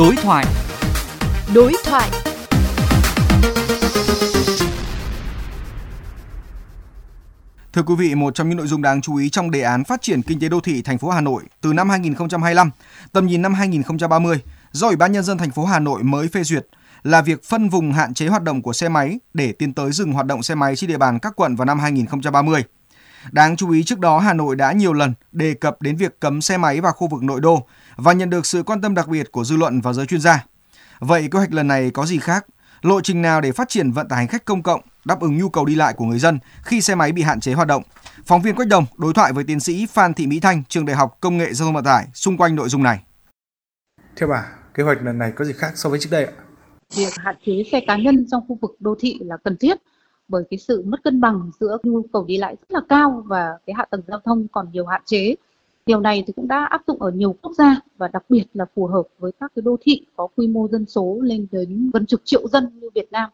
Đối thoại. Đối thoại. Thưa quý vị, một trong những nội dung đáng chú ý trong đề án phát triển kinh tế đô thị thành phố Hà Nội từ năm 2025, tầm nhìn năm 2030 do Ủy ban nhân dân thành phố Hà Nội mới phê duyệt là việc phân vùng hạn chế hoạt động của xe máy để tiến tới dừng hoạt động xe máy trên địa bàn các quận vào năm 2030. Đáng chú ý trước đó Hà Nội đã nhiều lần đề cập đến việc cấm xe máy vào khu vực nội đô và nhận được sự quan tâm đặc biệt của dư luận và giới chuyên gia. Vậy kế hoạch lần này có gì khác? Lộ trình nào để phát triển vận tải hành khách công cộng đáp ứng nhu cầu đi lại của người dân khi xe máy bị hạn chế hoạt động? Phóng viên Quách Đồng đối thoại với tiến sĩ Phan Thị Mỹ Thanh, trường Đại học Công nghệ Giao thông Vận tải xung quanh nội dung này. Theo bà, kế hoạch lần này có gì khác so với trước đây ạ? Việc hạn chế xe cá nhân trong khu vực đô thị là cần thiết bởi cái sự mất cân bằng giữa nhu cầu đi lại rất là cao và cái hạ tầng giao thông còn nhiều hạn chế. Điều này thì cũng đã áp dụng ở nhiều quốc gia và đặc biệt là phù hợp với các cái đô thị có quy mô dân số lên đến gần chục triệu dân như Việt Nam.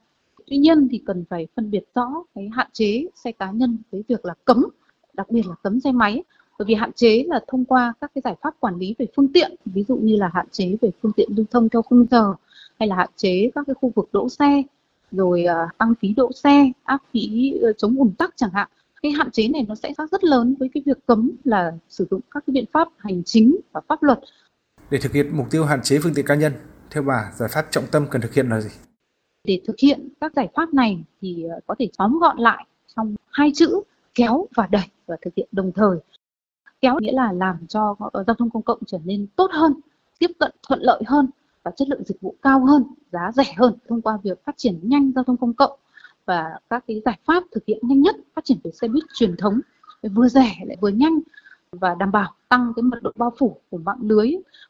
Tuy nhiên thì cần phải phân biệt rõ cái hạn chế xe cá nhân với việc là cấm, đặc biệt là cấm xe máy. Bởi vì hạn chế là thông qua các cái giải pháp quản lý về phương tiện, ví dụ như là hạn chế về phương tiện lưu thông theo khung giờ hay là hạn chế các cái khu vực đỗ xe rồi uh, tăng phí đỗ xe áp phí uh, chống ùn tắc chẳng hạn. Cái hạn chế này nó sẽ khác rất lớn với cái việc cấm là sử dụng các cái biện pháp hành chính và pháp luật. Để thực hiện mục tiêu hạn chế phương tiện cá nhân theo bà giải pháp trọng tâm cần thực hiện là gì? Để thực hiện các giải pháp này thì ờ, có thể tóm gọn lại trong hai chữ kéo và đẩy và thực hiện đồng thời. Kéo nghĩa là làm cho giao thông công cộng trở nên tốt hơn tiếp cận thuận lợi hơn và chất lượng dịch vụ cao hơn, giá rẻ hơn thông qua việc phát triển nhanh giao thông công cộng và các cái giải pháp thực hiện nhanh nhất phát triển về xe buýt truyền thống vừa rẻ lại vừa nhanh và đảm bảo tăng cái mật độ bao phủ của mạng lưới.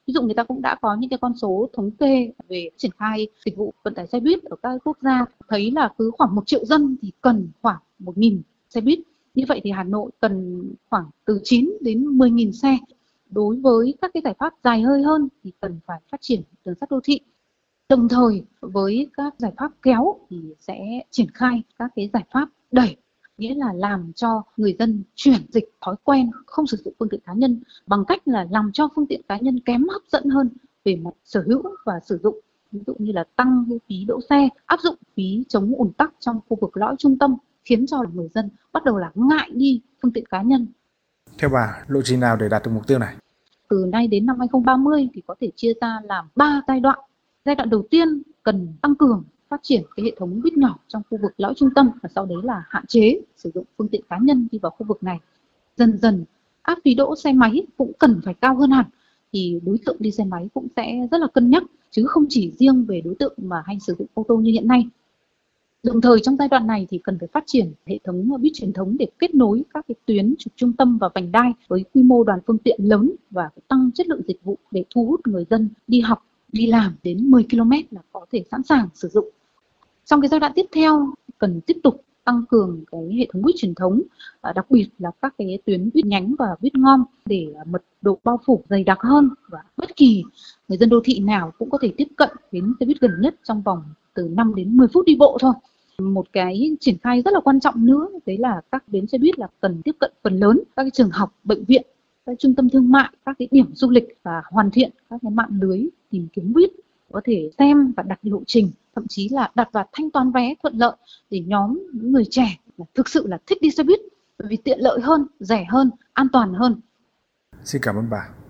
Ví dụ người ta cũng đã có những cái con số thống kê về triển khai dịch vụ vận tải xe buýt ở các quốc gia thấy là cứ khoảng một triệu dân thì cần khoảng một nghìn xe buýt. Như vậy thì Hà Nội cần khoảng từ 9 đến 10.000 xe đối với các cái giải pháp dài hơi hơn thì cần phải phát triển đường sắt đô thị. Đồng thời với các giải pháp kéo thì sẽ triển khai các cái giải pháp đẩy nghĩa là làm cho người dân chuyển dịch thói quen không sử dụng phương tiện cá nhân bằng cách là làm cho phương tiện cá nhân kém hấp dẫn hơn về mặt sở hữu và sử dụng. Ví dụ như là tăng phí đỗ xe áp dụng phí chống ùn tắc trong khu vực lõi trung tâm khiến cho người dân bắt đầu là ngại đi phương tiện cá nhân. Theo bà, lộ trình nào để đạt được mục tiêu này? Từ nay đến năm 2030 thì có thể chia ra làm 3 giai đoạn. Giai đoạn đầu tiên cần tăng cường, phát triển cái hệ thống buýt nhỏ trong khu vực lõi trung tâm và sau đấy là hạn chế sử dụng phương tiện cá nhân đi vào khu vực này. Dần dần, áp phí đỗ xe máy cũng cần phải cao hơn hẳn thì đối tượng đi xe máy cũng sẽ rất là cân nhắc, chứ không chỉ riêng về đối tượng mà hay sử dụng ô tô như hiện nay Đồng thời trong giai đoạn này thì cần phải phát triển hệ thống ờ, buýt truyền thống để kết nối các cái tuyến trục trung tâm và vành đai với quy mô đoàn phương tiện lớn và tăng chất lượng dịch vụ để thu hút người dân đi học, đi làm đến 10 km là có thể sẵn sàng sử dụng. Trong cái giai đoạn tiếp theo cần tiếp tục tăng cường cái hệ thống buýt truyền thống, ờ, đặc biệt là các cái tuyến buýt nhánh và buýt ngon để ờ, mật độ bao phủ dày đặc hơn và bất kỳ người dân đô thị nào cũng có thể tiếp cận đến xe buýt gần nhất trong vòng từ 5 đến 10 phút đi bộ thôi một cái triển khai rất là quan trọng nữa, đấy là các bến xe buýt là cần tiếp cận phần lớn các cái trường học, bệnh viện, các trung tâm thương mại, các cái điểm du lịch và hoàn thiện các cái mạng lưới tìm kiếm buýt có thể xem và đặt lộ trình, thậm chí là đặt và thanh toán vé thuận lợi để nhóm những người trẻ thực sự là thích đi xe buýt, bởi vì tiện lợi hơn, rẻ hơn, an toàn hơn. Xin cảm ơn bà.